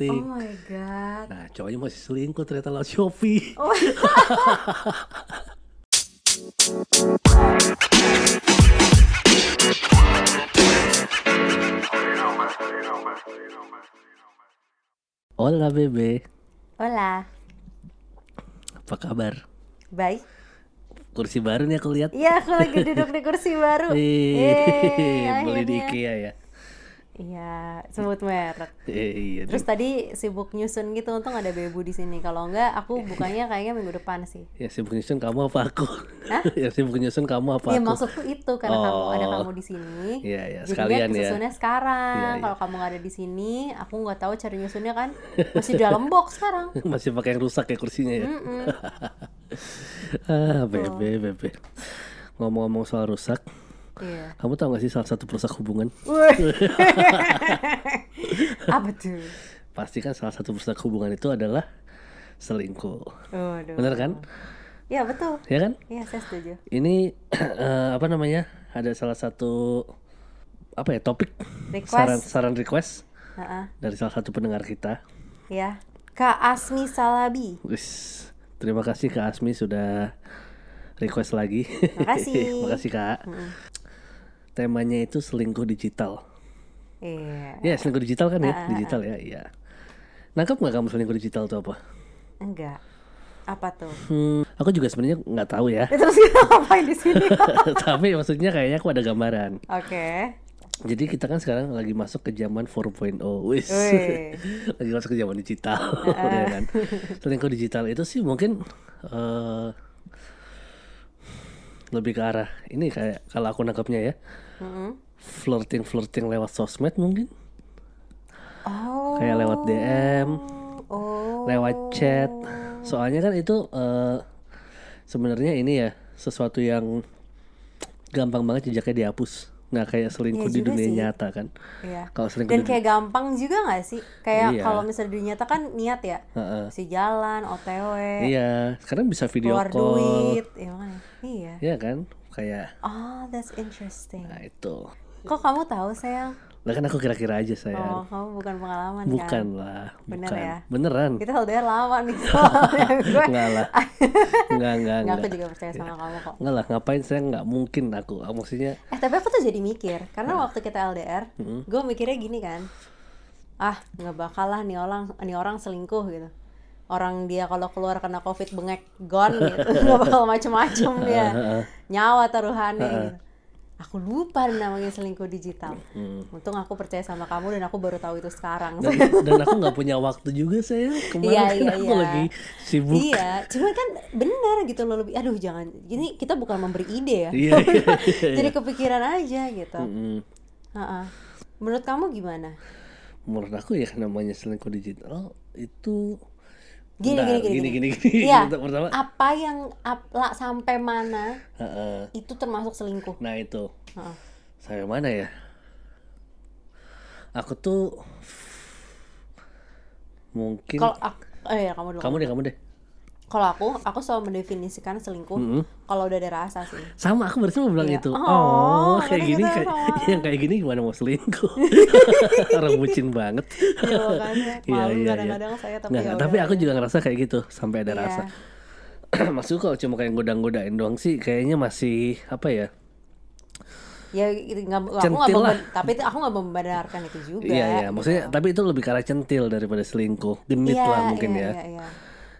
dating. Oh my god. Nah, cowoknya masih selingkuh ternyata lewat Shopee. Oh. Hola bebe, Hola. apa kabar? Baik. Kursi baru nih aku lihat. Iya, aku lagi duduk di kursi baru. Ih, Yeay, beli di. IKEA ya. Iya, sebut merek. Eh, iya. Terus tadi sibuk nyusun gitu, untung ada Bebu di sini. Kalau enggak, aku bukanya kayaknya minggu depan sih. Ya sibuk nyusun kamu apa aku? Hah? ya sibuk nyusun kamu apa Iya, aku? maksudku itu karena kamu ada Oh. kamu di sini. Iya, iya, sekalian ya. susunnya sekarang. Iya, iya. Kalau kamu nggak ada di sini, aku nggak tahu cara nyusunnya kan. Masih dalam box sekarang. Masih pakai yang rusak ya kursinya ya. Mm-mm. ah, bebe, bebe. Ngomong-ngomong soal rusak, Iya. kamu tahu gak sih salah satu perusak hubungan? Apa tuh? Pasti kan salah satu perusak hubungan itu adalah selingkuh. Waduh. Bener kan? Iya betul. Ya kan? Iya saya setuju. Ini eh, apa namanya? Ada salah satu apa ya topik Request. saran saran request Heeh. dari salah satu pendengar kita. Ya. Kak Asmi Salabi. Wis, terima kasih Kak Asmi sudah request lagi. Makasih. Makasih Kak. Temanya itu selingkuh digital. Iya. Ya selingkuh digital kan ya, Ah, ah, digital ya, iya. Nangkep nggak kamu selingkuh digital itu apa? Enggak. Apa tuh? Hmm, aku juga sebenarnya nggak tahu ya. Eh, Terus kita ngapain di sini? Tapi maksudnya kayaknya aku ada gambaran. Oke. Jadi kita kan sekarang lagi masuk ke zaman 4.0. Wis. Lagi masuk ke zaman digital, ya kan. Selingkuh digital itu sih mungkin eh lebih ke arah ini kayak kalau aku nangkapnya ya, Mm-mm. flirting flirting lewat sosmed mungkin, Oh. kayak lewat DM, Oh. lewat chat. Soalnya kan itu eh sebenarnya ini ya sesuatu yang gampang banget jejaknya dihapus. Nggak kayak selingkuh Iya di dunia sih. nyata kan. Iya. Kalau selingkuh Dan di kayak gampang juga gak sih? Kayak Iya. kalau misalnya dinyatakan niat ya, Heeh. si jalan, OTW, Iya, sekarang bisa video keluar call. duit, ya. Iya. Iya kan? Kayak Oh, that's interesting. nah itu. Kok kamu tahu sayang? Lah kan aku kira-kira aja Oh, sayang. kamu bukan pengalaman Bukan kan? lah, Bener bukan. ya? Beneran. Kita LDR lama nih soalnya gue. Enggak lah. Enggak, enggak, Nggak, enggak. aku juga percaya sama kamu kok. Enggak lah, ngapain saya nggak mungkin aku. Ah, Maksudnya Eh tapi aku tuh jadi mikir karena waktu kita LDR, Hmm. gue mikirnya gini kan, ah nggak bakal lah nih orang nih orang selingkuh gitu. Orang dia kalau keluar kena covid bengek gone gitu, nggak bakal macem-macem dia, nyawa taruhannya gitu. Aku lupa namanya selingkuh digital. Hmm. Untung aku percaya sama kamu dan aku baru tahu itu sekarang. dan, dan aku nggak punya waktu juga saya. Kemarin Iya, kan iya, aku iya. lagi sibuk. Iya, cuma kan bener gitu loh lebih. Aduh jangan, ini kita bukan memberi ide ya. Iya, iya, iya. Jadi kepikiran aja gitu. Mm-mm. Ha-ha. Menurut kamu gimana? Menurut aku ya namanya selingkuh digital itu Gini, Bentar, gini, gini, gini, gini. gini, gini. Iya. Pertama, Apa yang ap- lah, sampai mana Heeh. itu termasuk selingkuh? Nah itu Ha-ha. Sampai mana ya? Aku tuh mungkin Kalau eh ya kamu dulu. kamu deh kamu deh. Kalau aku, aku selalu mendefinisikan selingkuh Mm-mm. kalau udah ada rasa sih. Sama aku barusan mau bilang Iya. itu. Oh, Oh, kayak gini kayak yang kayak gini gimana mau selingkuh? Orang bucin banget. Iya makanya Iya, malu iya, kadang-kadang saya tapi Nggak, ya tapi aku juga ngerasa kayak gitu sampai ada Iya. rasa. Maksudku kalau cuma kayak godang-godain doang sih kayaknya masih apa ya? Ya gitu, nggak, aku nggak lah. memben- tapi itu- aku nggak membenarkan itu juga. Iya iya, maksudnya tapi itu lebih ke arah centil daripada selingkuh. Genit Iya, lah mungkin iya, ya. Iya, iya.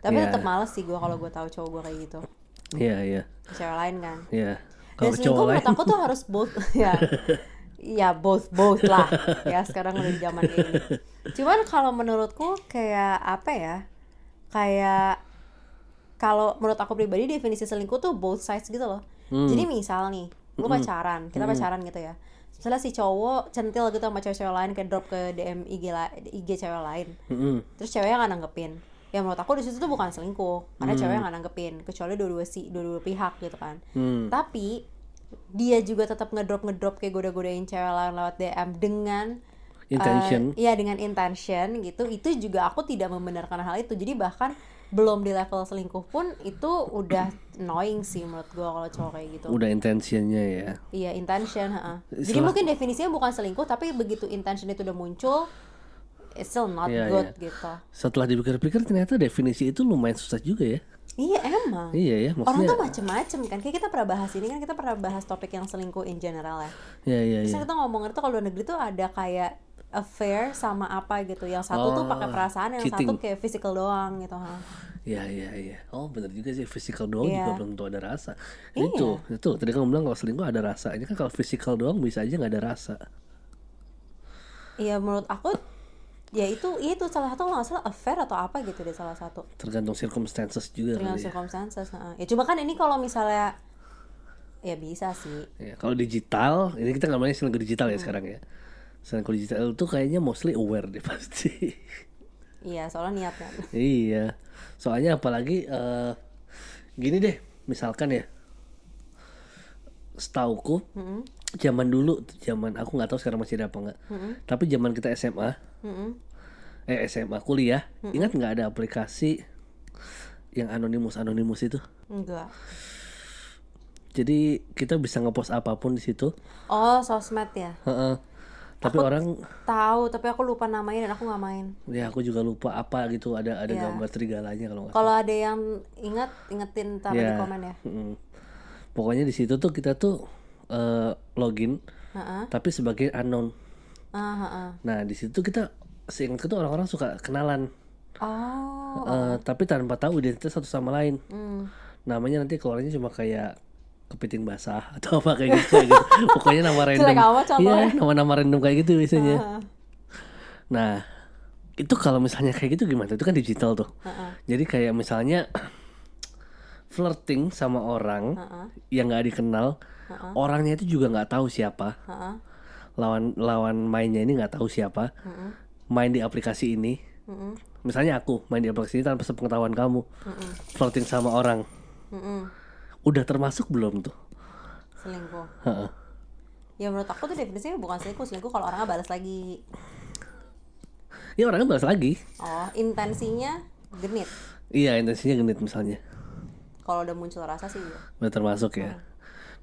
Tapi Iya. tetap males sih gue kalau gue tahu cowok gue kayak gitu. Iya iya. Cewek lain kan. Iya. Dan Kalau selingkuh cowok lain menurut aku tuh harus both ya. Ya both both lah. Ya sekarang udah zaman gini. Cuman kalau menurutku kayak apa ya? Kayak kalau menurut aku pribadi definisi selingkuh tuh both sides gitu loh. Hmm. Jadi misal nih, lu pacaran, kita pacaran gitu ya. Misalnya si cowok centil gitu sama cewek-cewek lain kayak drop ke DM IG la- IG cewek lain. Mm-mm. Terus ceweknya nggak nanggepin. Ya menurut aku di situ tuh bukan selingkuh, karena Hmm. cewek nggak nanggepin, kecuali dua-dua si dua-dua pihak gitu kan Hmm. tapi dia juga tetap ngedrop ngedrop kayak goda-godain cewek lain lewat DM dengan Intention. eh, iya dengan intention gitu itu juga aku tidak membenarkan hal itu jadi bahkan belum di level selingkuh pun itu udah annoying sih menurut gua kalau cowok kayak gitu Udah intentionnya ya. iya intention ha jadi Istilah- mungkin definisinya bukan selingkuh tapi begitu intention itu udah muncul it's still not Iya, good iya. gitu Setelah dipikir-pikir ternyata definisi itu lumayan susah juga ya. iya emang Iya ya, orang tuh macem-macem kan kayak kita pernah bahas ini kan kita pernah bahas topik yang selingkuh in general ya Iya iya Terus iya. kita ngomongin tuh kalau luar negeri tuh ada kayak affair sama apa gitu yang satu tuh Oh, pakai perasaan yang cheating. satu kayak physical doang gitu ha. Iya iya iya. Oh benar juga sih physical doang juga Iya. belum tentu ada rasa. Itu itu tadi kamu bilang kalau selingkuh ada rasa. Ini kan kalau physical doang bisa aja nggak ada rasa. Iya menurut aku ya itu ya itu salah satu nggak salah affair atau apa gitu deh salah satu Tergantung circumstances juga kali ya. circumstances ha. ya cuma kan ini kalau misalnya ya bisa sih Ya, kalau digital, ini kita ngomongin selingkuh digital ya Hmm. sekarang ya. Selingkuh digital itu kayaknya mostly aware deh pasti. iya soalnya niat kan iya. Soalnya apalagi eh, gini deh, misalkan ya. Setauku, Mm-mm. zaman dulu, zaman aku nggak tahu sekarang masih ada apa nggak. Tapi zaman kita SMA, Mm-mm. eh SMA kuliah, ingat nggak ada aplikasi yang anonimus anonimus itu? enggak Jadi kita bisa ngepost apa pun di situ. oh sosmed ya Heeh. Tapi orang tahu tapi aku lupa namanya dan aku nggak main ya aku juga lupa apa gitu ada ada Iya. gambar serigalanya kalau nggak kalau ada yang ingat ingetin taruh di Ya. komen ya Mm. Pokoknya di situ tuh kita tuh eh, login Heeh. tapi sebagai heeh. Nah di situ kita seingatku tuh orang-orang suka kenalan, oh Eh, tapi tanpa tahu identitas satu sama lain. hmm. Namanya nanti keluarnya cuma kayak kepiting basah atau apa kayak gitu. gitu. Pokoknya nama random. Iya, nama-nama random kayak gitu biasanya. Heeh. Nah itu kalau misalnya kayak gitu gimana? Itu kan digital tuh. Heeh. Jadi kayak misalnya flirting sama orang Heeh. yang nggak dikenal, orangnya itu juga nggak tahu siapa. Heeh. Lawan lawan mainnya ini nggak tahu siapa. Heeh. Main di aplikasi ini. Heeh. Misalnya aku main di aplikasi ini tanpa sepengetahuan kamu. Heeh. Flirting sama orang. Heeh. Udah termasuk belum tuh? selingkuh ya menurut aku tuh definisinya bukan selingkuh selingkuh kalau orangnya balas lagi Ya orangnya balas lagi. oh intensinya genit Iya intensinya genit misalnya. kalau udah muncul rasa sih iya. Udah termasuk ya.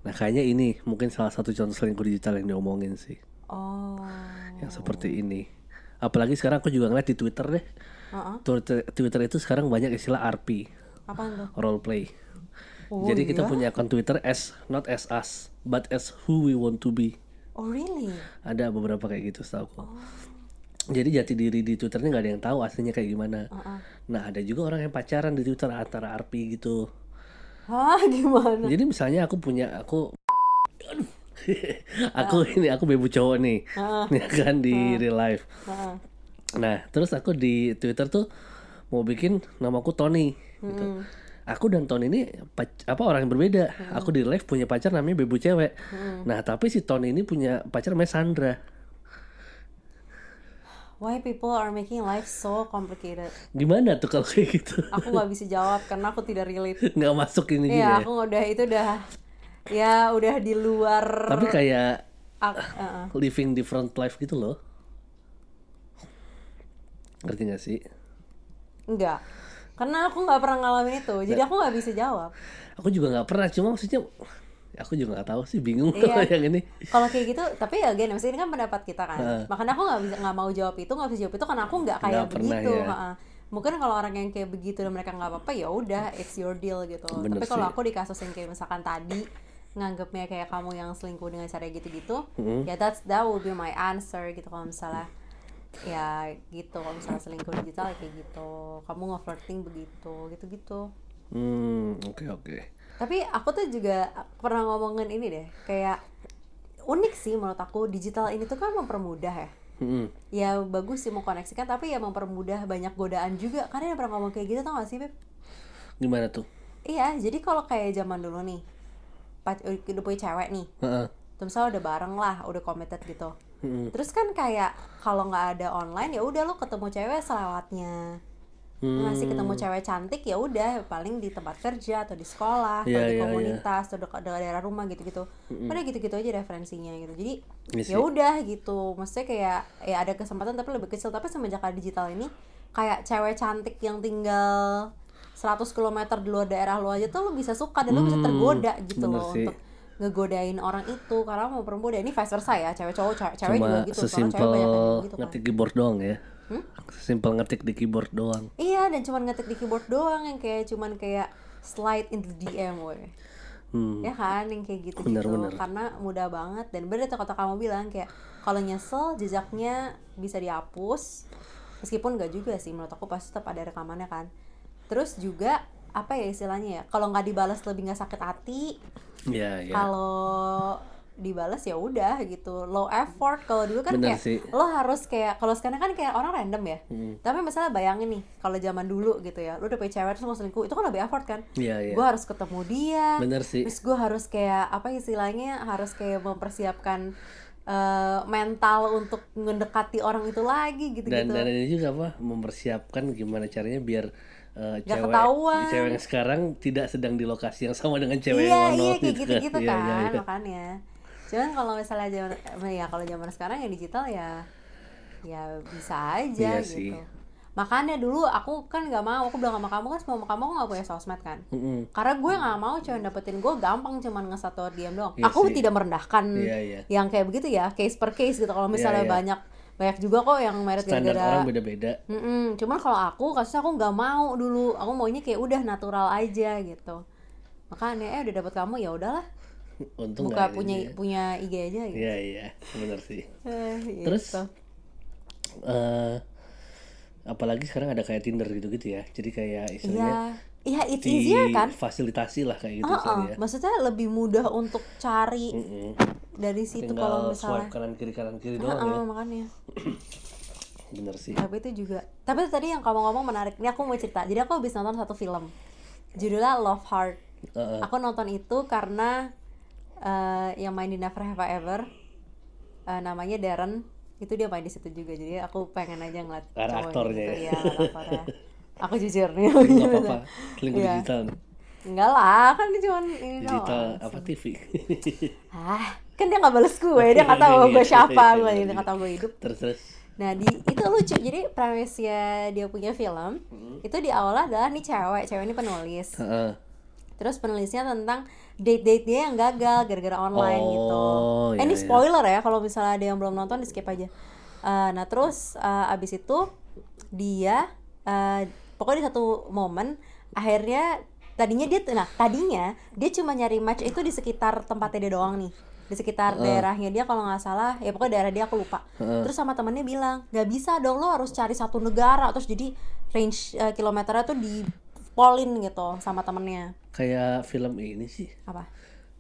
Nah kayaknya ini mungkin salah satu contoh selingkuh digital yang diomongin sih. Oh Yang seperti ini. Apalagi sekarang aku juga ngeliat di Twitter deh. Heeh. Twitter, Twitter itu sekarang banyak istilah RP, apaan tuh role play. Oh, Jadi kita iya? punya akun Twitter as not as us, but as who we want to be. oh really Ada beberapa kayak gitu setahu Jadi jati diri di Twitter ini nggak ada yang tahu aslinya kayak gimana. Heeh. Nah ada juga orang yang pacaran di Twitter antara RP gitu. Hah gimana Jadi misalnya aku punya aku Aduh. aku ini aku bebu cowok nih. Ya kan di real life. Nah, terus aku di Twitter tuh mau bikin namaku Tony gitu. Aku dan Tony ini pac- apa orang yang berbeda. Aku di live punya pacar namanya bebu cewek. Nah, tapi si Tony ini punya pacar namanya Sandra. why people are making life so complicated Gimana tuh kalau kayak gitu? aku nggak bisa jawab karena aku tidak relate Nggak masuk ini gitu Iya, ya. aku udah itu udah ya udah di luar Tapi kayak ak- heeh. living different life gitu loh. Ngerti gak sih? enggak. Karena aku nggak pernah ngalamin itu, jadi aku nggak bisa jawab. Aku juga nggak pernah, cuma maksudnya aku juga nggak tahu sih, bingung Iya. yang ini. Kalau kayak gitu, tapi ya again, maksudnya ini kan pendapat kita kan. Makanya aku nggak bisa nggak mau jawab itu, nggak bisa jawab itu karena aku nggak kayak pernah, begitu. ya. heeh. Mungkin kalau orang yang kayak begitu dan mereka nggak apa-apa ya udah, it's your deal gitu. Bener tapi kalau aku di kasus yang kayak misalkan tadi nganggapnya kayak kamu yang selingkuh dengan cara gitu-gitu, ya that's that will be my answer gitu kalau misalnya ya gitu kalau misalnya selingkuh digital ya kayak gitu kamu nge-flirting begitu gitu-gitu Hmm, oke oke. tapi aku tuh juga pernah ngomongin ini deh kayak unik sih menurut aku digital ini tuh kan mempermudah ya Hmm. ya bagus sih mengkoneksikan tapi ya mempermudah banyak godaan juga karena yang pernah ngomong kayak gitu tau gak sih Beb? Gimana tuh? iya jadi kalau kayak zaman dulu nih udah punya cewek nih. Heeh. terus misalnya udah bareng lah udah committed gitu. Mm-mm. terus kan kayak kalau nggak ada online ya udah lo ketemu cewek selewatnya. Hmm. ngasih ketemu cewek cantik ya udah paling di tempat kerja atau di sekolah atau Iya, di iya, komunitas atau dekat daerah rumah gitu-gitu. Udah gitu-gitu aja referensinya gitu. Jadi Iya ya udah gitu. Maksudnya kayak ya ada kesempatan tapi lebih kecil. Tapi semenjak ada digital ini kayak cewek cantik yang tinggal 100 km di luar daerah lo aja tuh lo bisa suka dan lo bisa Hmm, tergoda gitu loh sih. untuk ngegodain orang itu karena mau perempuan ini vice versa ya cewek cowok cewek, cewek juga Cuma gitu soalnya cewek sesimpel banyak yang gitu kan ngetik keyboard doang ya. Simple ngetik di keyboard doang. Iya, dan cuman ngetik di keyboard doang yang kayak cuman kayak slide into DM weh. Hmm. Ya kan yang kayak gitu Bener, gitu. bener. Karena mudah banget dan bener tuh kata kamu bilang kayak kalau nyesel jejaknya bisa dihapus. Meskipun gak juga sih menurut aku pasti tetap ada rekamannya kan. Terus juga apa ya istilahnya ya? Kalau nggak dibalas lebih nggak sakit hati. Iya, iya. Kalau dibalas ya udah gitu low effort kalau dulu kan Bener kayak sih. lo harus kayak kalau sekarang kan kayak orang random ya Hmm. tapi misalnya bayangin nih kalau zaman dulu gitu ya lo udah punya cewek terus mau selingkuh itu kan lebih effort kan Iya, iya. gue harus ketemu dia Bener sih. terus gue harus kayak apa istilahnya harus kayak mempersiapkan eh, mental untuk mendekati orang itu lagi gitu Dan dan ini juga apa? Mempersiapkan gimana caranya biar eh, Nggak cewek ketahuan. cewek yang sekarang tidak sedang di lokasi yang sama dengan cewek iya yang iya kayak gitu gitu Iya, kan iya, iya. makanya cuman kalau misalnya zaman ya kalau zaman sekarang yang digital ya ya bisa aja Iya sih. gitu makanya dulu aku kan nggak mau aku bilang sama kamu kan semua kamu aku nggak punya sosmed kan Mm-mm. karena gue nggak mau cewek dapetin gue gampang cuman nge atau diam doang Iya aku sih. tidak merendahkan Iya, iya. yang kayak begitu ya case per case gitu kalau misalnya Iya, iya. banyak banyak juga kok yang merit Standar gara-gara orang beda-beda. Mm-mm, cuman kalau aku kasusnya aku nggak mau dulu aku maunya kayak udah natural aja gitu makanya eh udah dapet kamu ya udahlah Untung buka punya ya. punya IG aja gitu Iya, iya. Bener sih. Eh, Terus gitu. eh apalagi sekarang ada kayak Tinder gitu-gitu ya. Jadi kayak istilahnya iya it's easier kan fasilitasi lah kayak gitu Heeh, misalnya ya. maksudnya lebih mudah untuk cari Mm-mm. dari situ kalau Tinggal misalnya swipe kanan kiri kanan kiri Heeh, doang ya. makanya sih. tapi itu juga tapi tadi yang kamu ngomong menarik ini aku mau cerita jadi aku habis nonton satu film judulnya Love Heart Heeh. aku nonton itu karena eh, yang main di Never Have I Ever eh, namanya Darren itu dia main di situ juga jadi aku pengen aja ngeliat aktornya gitu, ya. iya, aku jujur nih Nggak apa-apa. Selingkuh Iya. digital. enggak lah kan dia cuma ini Digital doang apa TV? ah kan dia nggak bales gue dia nggak tahu gue siapa gue nggak tahu gue hidup terus terus. Nah di itu lucu jadi premisnya dia punya film Hmm. itu di awal adalah nih cewek cewek ini penulis Heeh. terus penulisnya tentang date date dia yang gagal gara-gara online Oh, gitu. iya, eh, ini iya. spoiler ya kalau misalnya ada yang belum nonton di skip aja. Eh, nah terus eh, abis itu dia eh, pokoknya di satu momen akhirnya tadinya dia nah tadinya dia cuma nyari match itu di sekitar tempatnya dia doang nih di sekitar daerahnya dia kalau nggak salah ya pokoknya daerah dia aku lupa. Terus sama temennya bilang nggak bisa dong lo harus cari satu negara. Terus jadi range eh, kilometernya tuh di polin gitu sama temennya. Kayak film ini sih. apa?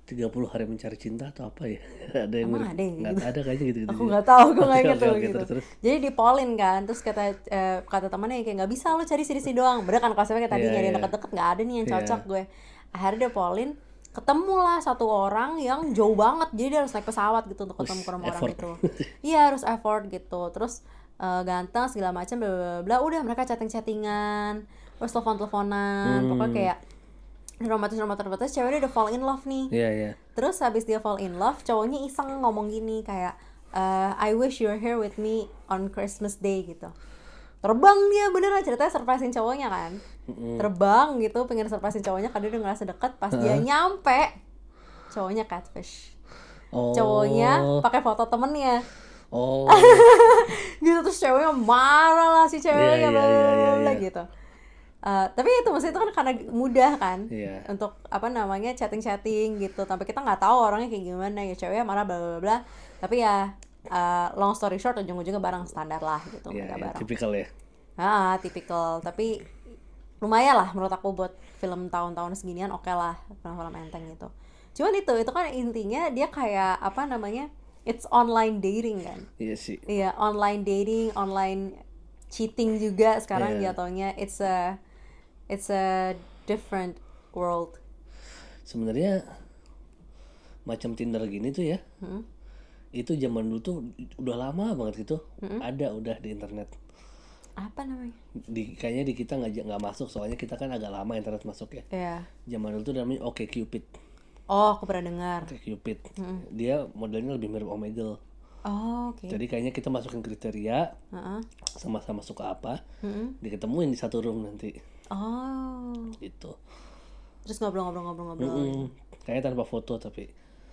30 hari mencari cinta atau apa ya? ada yang Emang ada yang Nggak ada kayaknya gitu gitu. aku nggak tahu gue nggak oke, gitu. terus, jadi di polin kan terus kata eh, kata temannya kayak nggak bisa lo cari sini sini doang. Bener kan konsepnya kayak tadi Iya, nyari yang iya. deket-deket nggak ada nih yang Iya. cocok gue. Akhirnya dia polin ketemulah satu orang yang jauh banget jadi dia harus naik pesawat gitu untuk ketemu ke orang effort. itu iya harus effort gitu terus eh, ganteng segala macam bla bla bla udah mereka chatting chattingan terus telepon teleponan Hmm. pokoknya kayak romantis romantis romantis ceweknya udah fall in love nih Iya iya. Terus habis dia fall in love, cowoknya iseng ngomong gini kayak eh, I wish you're here with me on Christmas Day gitu. Terbang dia beneran ceritanya surprisein cowoknya kan. Terbang gitu pengen surprisein cowoknya karena dia udah ngerasa deket pas dia nyampe cowoknya catfish. Oh. Cowoknya pakai foto temennya. Oh. gitu terus ceweknya marah lah si ceweknya iya, bla, iya, bla, iya. gitu. Eh, tapi itu maksudnya itu kan karena mudah kan Iya. untuk apa namanya chatting chatting gitu tapi kita nggak tahu orangnya kayak gimana ya ceweknya marah bla bla bla tapi ya eh, long story short ujung-ujungnya barang standar lah gitu mereka iya, bareng tipikal ya. ah tipikal tapi lumayan lah menurut aku buat film tahun-tahun seginian oke lah film-film enteng gitu cuman itu itu kan intinya dia kayak apa namanya it's online dating kan Iya sih. Iya, online dating, online cheating juga sekarang Iya. jatuhnya it's a it's a different world. Sebenarnya macam Tinder gini tuh ya. Hmm. Itu zaman dulu tuh udah lama banget gitu. Ada udah di internet. Apa namanya? Di kayaknya di kita nggak nggak masuk soalnya kita kan agak lama internet masuk ya. Iya. Zaman dulu tuh namanya Oke Cupid. Oh, aku pernah dengar. Oke Cupid. Dia modelnya lebih mirip Omegle. Oh, oke. Jadi kayaknya kita masukin kriteria Heeh. sama-sama suka apa, Mm-mm. diketemuin di satu room nanti Oh. gitu. Terus ngobrol-ngobrol-ngobrol-ngobrol. Mm-mm. Kayaknya tanpa foto tapi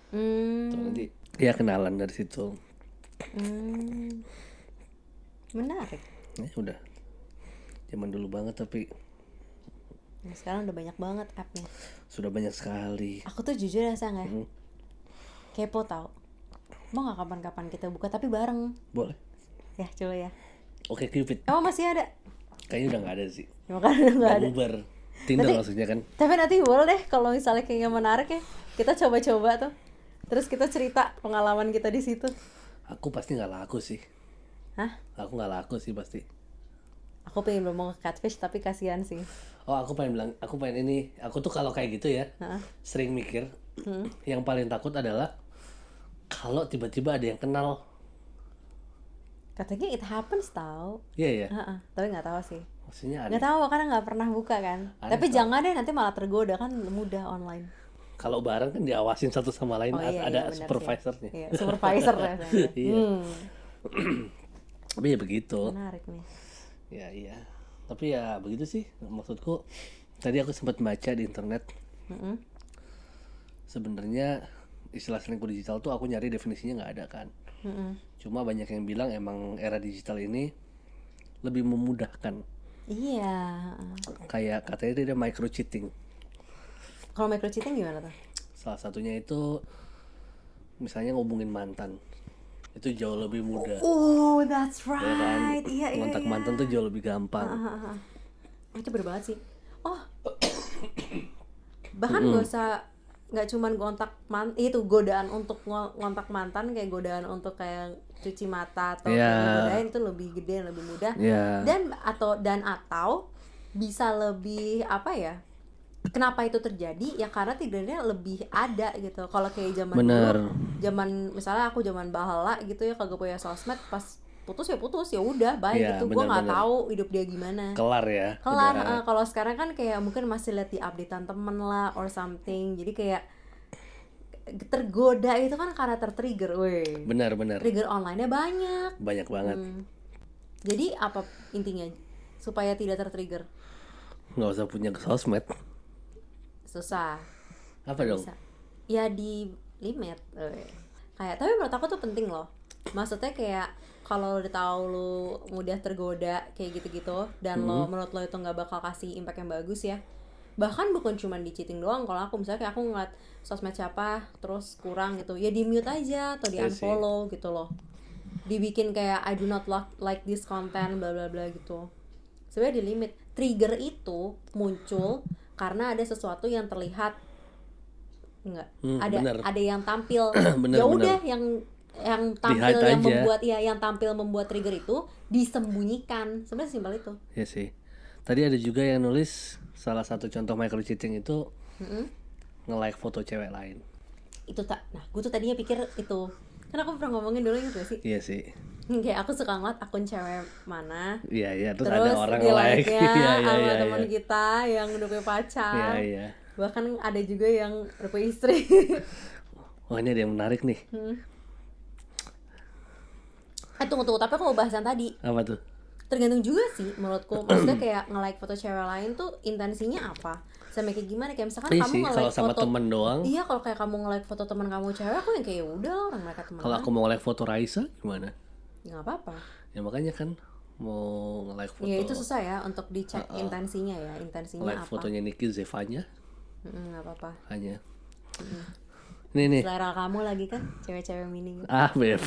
Hmm. tuh nanti ya kenalan dari situ. hmm. Menarik. Ya udah. Zaman dulu banget tapi Nah, sekarang udah banyak banget appnya. sudah banyak sekali. Aku tuh jujur ya sang ya. Hmm. Kepo tau. Mau nggak kapan-kapan kita buka tapi bareng. Boleh. Ya coba ya. Oke Cupid. Emang masih ada? Kayaknya udah nggak ada sih. Ya, makanya udah nggak ada. bubar. Tinder maksudnya kan. Tapi nanti boleh deh kalau misalnya kayaknya menarik ya. Kita coba-coba tuh. Terus kita cerita pengalaman kita di situ. Aku pasti nggak laku sih. Hah? Aku nggak laku sih pasti. Aku pengen ngomong ke catfish tapi kasihan sih. Oh aku pengen bilang, aku pengen ini. Aku tuh kalau kayak gitu ya, Hah? sering mikir. Hmm. Yang paling takut adalah kalau tiba-tiba ada yang kenal. Katanya it happens tau. Iya ya. Heeh, tapi nggak tahu sih. Maksudnya ada. Nggak tahu karena nggak pernah buka kan. Aneh tapi tau. jangan deh nanti malah tergoda kan mudah online. Kalau bareng kan diawasin satu sama lain, Oh iya, ada iya, supervisornya. Iya, supervisor ya. Iya. Hmm, Tapi ya begitu. menarik nih. Ya iya. Tapi ya begitu sih. Maksudku tadi aku sempat baca di internet. Mm-mm. Sebenarnya istilah selingkuh digital tuh aku nyari definisinya nggak ada kan. Mm-mm. Cuma banyak yang bilang emang era digital ini lebih memudahkan. Iya. Kayak katanya dia ada micro cheating. Kalau micro cheating gimana tuh? Salah satunya itu misalnya ngubungin mantan. Itu jauh lebih mudah. Oh, that's ya kan? right. Iya, iya, Ngontak iya. mantan tuh jauh lebih gampang. Ah, ah. Oh, itu bener banget sih. Oh. Bahkan gak usah nggak cuman gontak man itu godaan untuk ngo- ngontak mantan kayak godaan untuk kayak cuci mata atau kayak godain itu lebih gede lebih mudah Ya. dan atau dan atau bisa lebih apa ya kenapa itu terjadi ya karena tidaknya lebih ada gitu kalau kayak zaman Bener. dulu zaman misalnya aku zaman bahala gitu ya kagak punya sosmed pas putus ya putus ya udah baik Iya, gitu gue nggak tau hidup dia gimana Kelar ya. kelar eh, kalau sekarang kan kayak mungkin masih lihat di updatean temen lah or something jadi kayak tergoda itu kan karena tertrigger weh Benar benar. trigger online-nya banyak Banyak banget. Hmm. jadi apa intinya supaya tidak tertrigger nggak usah punya sosmed. Susah. Apa dong? bisa. Ya di limit weh. kayak tapi menurut aku tuh penting loh. Maksudnya kayak kalau udah tahu lu mudah tergoda kayak gitu-gitu dan lo menurut lo itu nggak bakal kasih impact yang bagus ya bahkan bukan cuma di cheating doang. Kalau aku misalnya kayak aku ngeliat sosmed siapa terus kurang gitu ya di mute aja atau di Iya sih. unfollow gitu loh. Dibikin kayak I do not like, like this content bla bla bla gitu. Sebenarnya di limit. Trigger itu muncul karena ada sesuatu yang terlihat enggak Hmm, ada bener. ada yang tampil ya udah yang yang tampil yang aja. membuat ya yang tampil membuat trigger itu disembunyikan sebenarnya simpel itu Ya sih. Tadi ada juga yang nulis salah satu contoh micro cheating itu Mm-mm. nge-like foto cewek lain. itu tak nah gue tuh tadinya pikir itu kan aku pernah ngomongin dulu gitu sih Iya sih. kayak aku suka ngeliat akun cewek mana Iya iya terus, terus, ada orang like. like-nya Iya iya sama iya. teman iya. kita yang udah punya pacar Iya iya. bahkan ada juga yang udah punya istri Wah ini ada yang menarik nih. eh tunggu tunggu tapi aku mau bahas yang tadi Apa tuh? tergantung juga sih menurutku maksudnya kayak nge-like foto cewek lain tuh intensinya apa sama kayak gimana kayak misalkan Iya kamu sih nge-like kalau sama foto temen doang. iya kalau kayak kamu nge-like foto teman kamu cewek aku yang kayak "Ya udah lah, orang mereka teman Kalau aku mau nge-like foto Raisa gimana? Nggak apa-apa Ya makanya kan mau nge-like foto. ya itu susah ya untuk dicek intensinya ya intensinya like apa fotonya Niki Zevanya Mm, nggak apa-apa hanya. Nih nih. selera kamu lagi kan cewek-cewek mini Ah beb.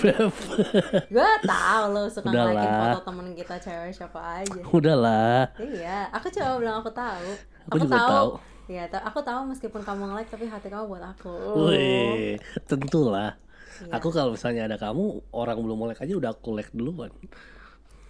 gue tau lo suka lah. foto temen kita cewek siapa aja Udahlah. iya aku coba bilang aku tahu Aku juga tahu. Iya, aku tahu meskipun kamu nge-like tapi hati kamu buat aku. Wih, tentulah. Iya. Aku kalau misalnya ada kamu, orang belum mulai aja udah aku like duluan.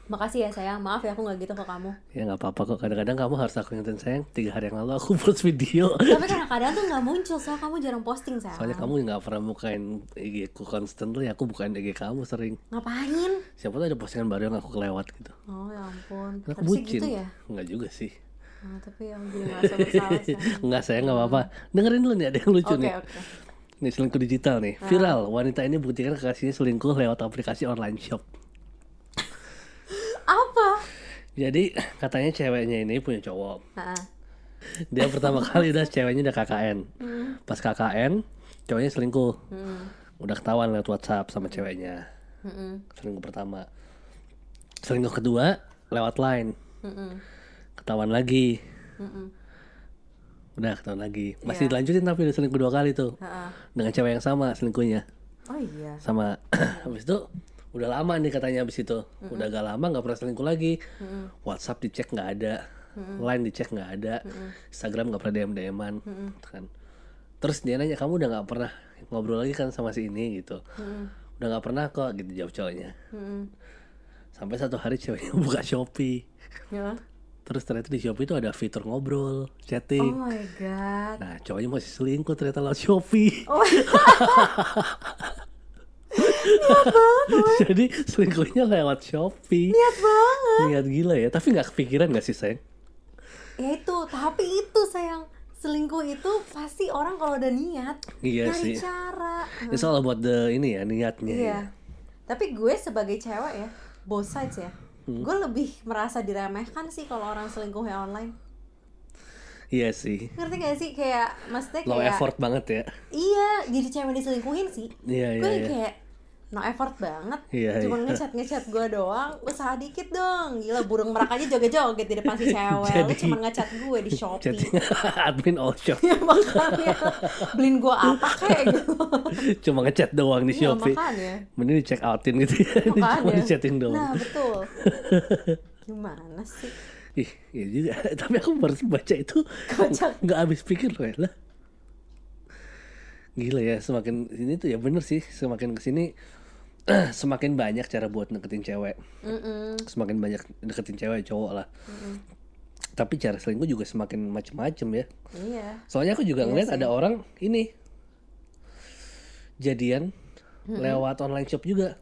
Makasih ya sayang, maaf ya aku nggak gitu ke kamu. Ya nggak apa-apa kok. Kadang-kadang kamu harus aku ingetin sayang. Tiga hari yang lalu aku post video. Tapi kadang-kadang tuh nggak muncul soalnya kamu jarang posting sayang. Soalnya kamu nggak pernah bukain IG ku constantly. Aku bukain IG kamu sering. Ngapain? Siapa tahu ada postingan baru yang aku kelewat gitu. Oh ya ampun. Aku Harusnya bucin. gitu ya. Nggak juga sih. Nah, tapi yang jadi merasa bersalah sayang. Nggak saya nggak apa-apa. Dengerin dulu nih ada yang lucu Oke nih. oke. Nih selingkuh digital nih. Viral. Wanita ini buktikan kekasihnya selingkuh lewat aplikasi online shop. Apa? Jadi katanya ceweknya ini punya cowok. Heeh. Dia pertama kali udah ceweknya udah KKN. Pas KKN, cowoknya selingkuh. Hmm. Udah ketahuan lewat WhatsApp sama ceweknya. Mm-mm. Selingkuh pertama. Selingkuh kedua, lewat line Mm-mm. ketahuan lagi Mm-mm. Udah ketahuan lagi. Masih dilanjutin tapi udah selingkuh dua kali tuh. Ha-ha. dengan cewek yang sama selingkuhnya. Oh iya. Sama habis itu udah lama nih katanya habis itu. Udah gak lama nggak pernah selingkuh lagi. WhatsApp dicek nggak ada. Line dicek nggak ada. Instagram nggak pernah DM DMan kan. Terus dia nanya kamu udah nggak pernah ngobrol lagi kan sama si ini? gitu. Udah nggak pernah kok gitu jawab cowoknya. Mm-mm. sampai satu hari ceweknya buka Shopee. Ya. Terus ternyata di Shopee itu ada fitur ngobrol oh chatting my god. Nah cowoknya masih selingkuh ternyata lewat Shopee. Oh. Jadi selingkuhnya lewat Shopee. Niat banget. Niat gila ya tapi nggak kepikiran nggak sih sayang? Ya itu tapi itu sayang. Selingkuh itu pasti orang kalau udah niat Iya nyari sih. cara. It's all about the ini ya niatnya iya. ya. tapi gue sebagai cewek ya both sides ya Hmm. gue lebih merasa diremehkan sih kalau orang selingkuhnya online. Iya sih. Ngerti gak sih? Kayak maksudnya low kayak effort banget ya. Iya jadi cewek diselingkuhin sih. Iya gue iya iya. kayak no effort banget. Iya, cuma iya. ngechat ngechat gue doang. Usaha dikit dong. Gila burung merak aja joget joget di depan si cewek. Lu Jadi- cuma ngechat gue di shopee. chatting admin all shop. Ya makanya. Beliin gue apa kayak gitu. Cuma ngechat doang di Shopee. makanya. Mending di check outin gitu ya. Cuma di chatting doang. Nah betul. Gimana sih? Ih iya juga. Tapi aku baru baca itu nggak habis pikir loh ya lah gila ya semakin ini tuh ya bener sih. Semakin ke sini semakin banyak cara buat deketin cewek. Mm-mm. semakin banyak deketin cewek cowok lah. Tapi cara selingkuh juga semakin macem-macem ya. Iya. Soalnya aku juga Iya ngeliat sih. ada orang ini jadian lewat online shop juga.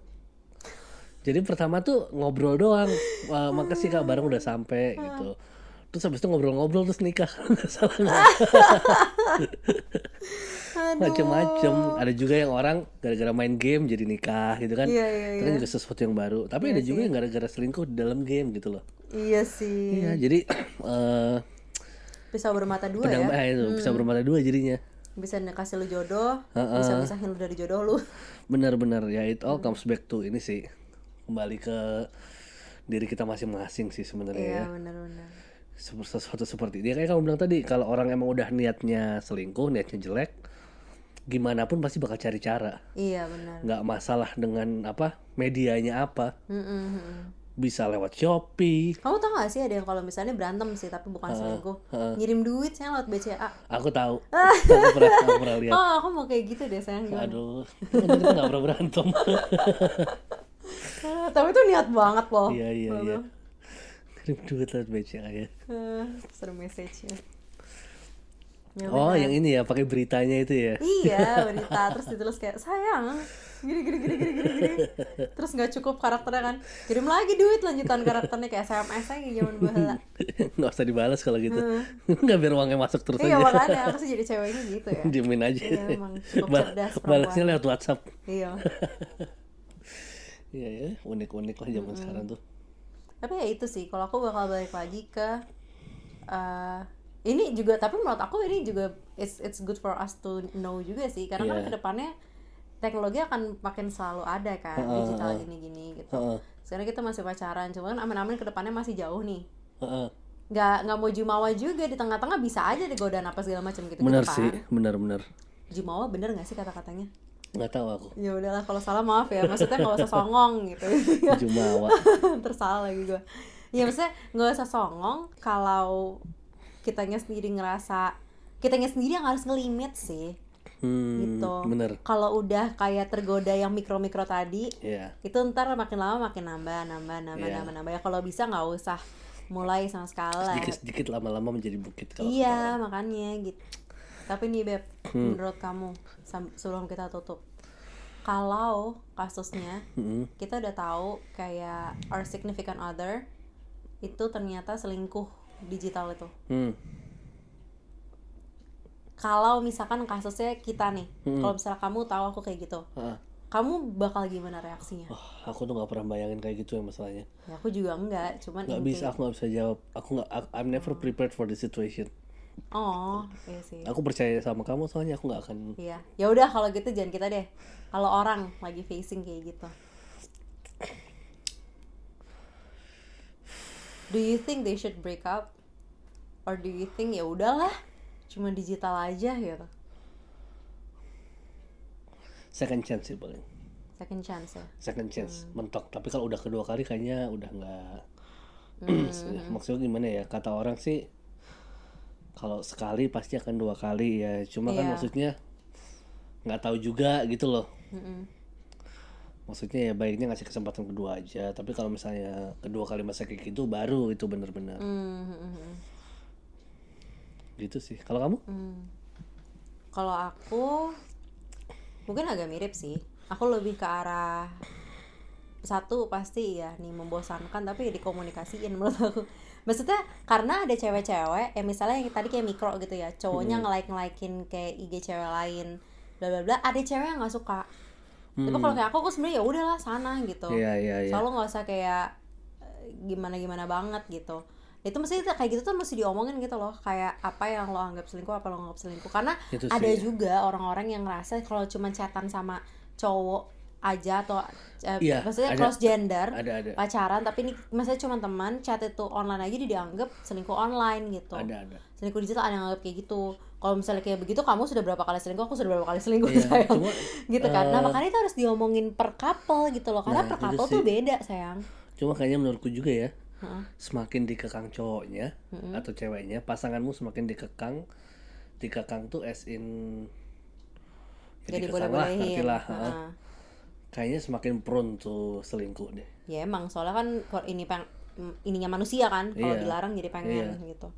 Jadi pertama tuh ngobrol doang Wah, makasih kak barang udah sampai gitu terus habis itu ngobrol-ngobrol terus nikah. Nggak salah macem-macem. Ada juga yang orang gara-gara main game jadi nikah gitu kan. Iya, itu kan juga sesuatu yang baru. Tapi ada juga yang gara-gara selingkuh di dalam game gitu loh. Iya sih. Iya jadi eh pisau bermata dua pedang ya? eh, itu bisa bermata dua jadinya. Bisa kasih lu jodoh Heeh. bisa misahin lu dari jodoh lu. Benar-benar ya it all comes back to ini sih. Kembali ke diri kita masing-masing sih sebenarnya iya ya. benar-benar sesuatu seperti dia kayak kamu bilang tadi kalau orang emang udah niatnya selingkuh niatnya jelek gimana pun pasti bakal cari cara. Iya benar. Nggak masalah dengan apa medianya apa. Mm-mm, mm-mm. bisa lewat Shopee. Kamu tau gak sih ada yang kalau misalnya berantem sih tapi bukan selingkuh Ngirim duit saya lewat BCA. Aku tahu aku pernah aku pernah lihat. Oh aku mau kayak gitu deh sayang. Gimana aduh. Kita nggak pernah berantem. Tapi itu niat banget loh iya iya iya duit lewat BCA ya Ah, Seru message-nya. Ya oh benar. yang ini ya pakai beritanya itu ya? Iya berita. Terus ditulis kayak sayang gini gini gini gini gini gini. Terus nggak cukup karakternya kan. Kirim lagi duit lanjutan karakternya kayak SMS aja zaman bahala nggak usah dibalas kalau gitu. Nggak biar uangnya masuk terus iya aja. makanya aku sih jadi ceweknya gitu ya. Diemin aja. Iya, emang cukup Bal- cerdas balasnya lewat WhatsApp. Iya. Iya ya unik unik lah zaman sekarang tuh tapi ya itu sih kalau aku bakal balik lagi ke eh, ini juga tapi menurut aku ini juga it's it's good for us to know juga sih. Karena kan Iya. ke depannya teknologi akan makin selalu ada kan Heeh, digital gini-gini gitu. Heeh. sekarang kita masih pacaran cuman aman-aman ke depannya masih jauh nih. Heeh. nggak nggak mau jumawa juga di tengah-tengah bisa aja deh godaan apa segala macam gitu bener gitu sih bener bener jumawa bener nggak sih kata-katanya nggak tahu aku. Ya udahlah kalau salah maaf ya. Maksudnya nggak usah songong gitu. Jumawa. Tersalah lagi gue ya maksudnya nggak usah songong kalau kitanya sendiri ngerasa kitanya sendiri yang harus ngelimit sih. Hmm, gitu. bener. Kalau udah kayak tergoda yang mikro mikro tadi ya itu ntar makin lama makin nambah nambah nambah Iya. nambah nambah. Ya kalau bisa nggak usah mulai sama sekali. Sedikit sedikit lama-lama menjadi bukit kalau iya makanya gitu. Tapi nih beb Hmm. menurut kamu sebelum kita tutup kalau kasusnya Mm-mm. kita udah tahu kayak our significant other itu ternyata selingkuh digital itu hmm. kalau misalkan kasusnya kita nih Hmm. kalau misalnya kamu tahu aku kayak gitu Ah, kamu bakal gimana reaksinya wah, aku tuh nggak pernah bayangin kayak gitu ya masalahnya ya aku juga enggak cuman nggak bisa aku nggak bisa jawab aku nggak I'm never prepared for the situation oh. Iya sih. Aku percaya sama kamu soalnya aku nggak akan iya. Ya udah kalau gitu jangan kita deh. Kalau orang lagi facing kayak gitu. Do you think they should break up? Or do you think ya udahlah cuma digital aja gitu. Second chance sih paling. Second chance ya? Second chance Hmm. mentok. Tapi kalau udah kedua kali kayaknya udah nggak Hmm, maksudnya gimana ya? Kata orang sih kalau sekali pasti akan dua kali ya cuma kan Iya. maksudnya nggak tahu juga gitu loh Mm-mm. maksudnya ya baiknya ngasih kesempatan kedua aja tapi kalau misalnya kedua kali masa kayak gitu baru itu bener-bener Hmm, hmm, gitu sih kalau kamu Hmm. Kalau aku mungkin agak mirip sih. Aku lebih ke arah satu pasti ya nih membosankan tapi dikomunikasiin menurut aku. Maksudnya karena ada cewek-cewek ya misalnya yang tadi kayak mikro gitu ya, cowoknya nge-like nge-likein kayak IG cewek lain, bla bla bla. Ada cewek yang nggak suka. Tapi kalau kayak aku, aku sebenarnya ya udahlah sana gitu. Iya iya iya Selalu nggak usah kayak gimana gimana banget gitu itu mesti kayak gitu tuh mesti diomongin gitu loh kayak apa yang lo anggap selingkuh apa lo anggap selingkuh karena Itu ada sih. juga orang-orang yang ngerasa kalau cuma chatan sama cowok aja atau eh, Iya, maksudnya ada. cross gender ada ada. pacaran tapi ini maksudnya cuma teman chat itu online aja dia dianggap selingkuh online gitu. Ada ada. Selingkuh digital ada yang anggap kayak gitu. Kalau misalnya kayak begitu kamu sudah berapa kali selingkuh aku sudah berapa kali selingkuh Iya, sayang. cuma, gitu kan. Nah eh, makanya itu harus diomongin per couple gitu loh karena Nah, per couple tuh beda sayang. Cuma kayaknya menurutku juga ya Heeh. semakin dikekang cowoknya atau ceweknya pasanganmu semakin dikekang dikekang tuh as in ya jadi boleh bolehin lah. Kayaknya semakin prone tuh selingkuh deh. Ya emang. Soalnya kan kalau ini peng ininya manusia kan kalau Iya. dilarang jadi pengen gitu.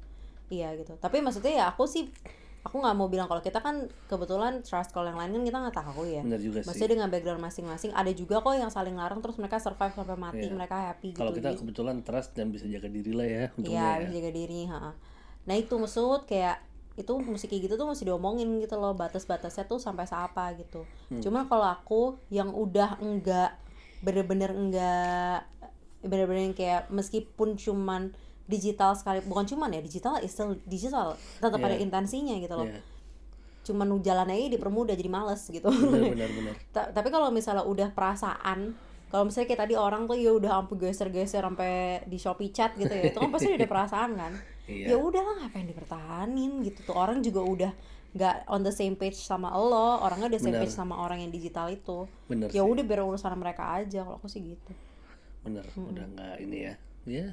Iya gitu. Tapi maksudnya ya aku sih aku nggak mau bilang kalau kita kan kebetulan trust kalau yang lain kan kita nggak tahu ya. Benar juga sih. maksudnya dengan background masing-masing ada juga kok yang saling larang terus mereka survive sampai mati Iya. mereka happy kalau gitu kita Jadi- kebetulan trust dan bisa jaga diri lah ya untungnya Iya, ya. bisa jaga diri, ha. Nah, itu maksud kayak itu mesti kayak gitu tuh mesti diomongin gitu loh batas-batasnya tuh sampai apa gitu. Hmm. Cuman kalau aku yang udah enggak bener-bener enggak bener-bener yang kayak meskipun cuman digital sekali bukan cuman ya digital is still digital tetap ada Iya. intensinya gitu loh Iya, cuman jalannya aja dipermudah jadi males gitu benar benar benar Ta- tapi kalau misalnya udah perasaan kalau misalnya kayak tadi orang tuh ya udah sampai geser-geser sampai di Shopee chat gitu ya itu kan pasti udah perasaan kan Iya. ya udahlah ngapain dipertahanin gitu tuh orang juga udah nggak on the same page sama lo orangnya udah same Benar. page sama orang yang digital itu ya udah biar urusan mereka aja kalau aku sih gitu benar udah nggak ini ya ya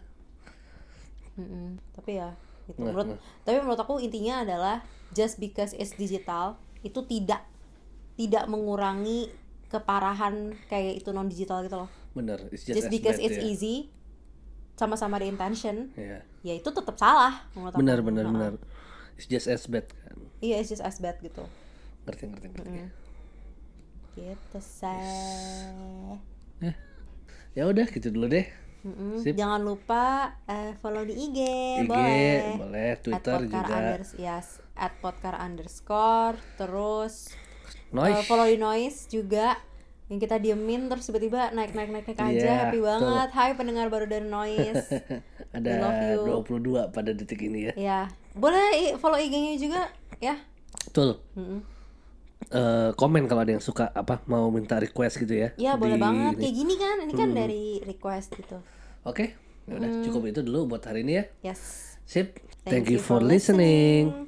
Mm-mm. tapi ya gitu Nah, menurut nah. tapi menurut aku intinya adalah just because it's digital itu tidak tidak mengurangi keparahan kayak itu non digital gitu loh benar it's just, just because bad it's ya. easy sama-sama ada intention Iya. ya itu tetap salah menurut aku. benar benar Heeh. benar it's just as bad kan iya it's just as bad gitu ngerti ngerti ngerti Mm. gitu say Eh, ya udah gitu dulu deh Mm-mm. Sip. jangan lupa eh, follow di IG, IG boleh boleh Twitter at juga unders yes at podcar underscore terus noise eh, follow di noise juga yang kita diemin terus tiba-tiba naik naik naik naik aja Iya, happy banget. Hai pendengar baru dari noise. Ada we love you. 22 pada detik ini ya. Ya boleh follow IG-nya juga ya? Betul. Mm-mm. Eh, komen kalau ada yang suka apa mau minta request gitu ya ya boleh banget. ini. kayak gini kan ini kan dari request gitu. Oke ya udah cukup itu dulu buat hari ini ya. Yes. Sip. Thank, you for listening.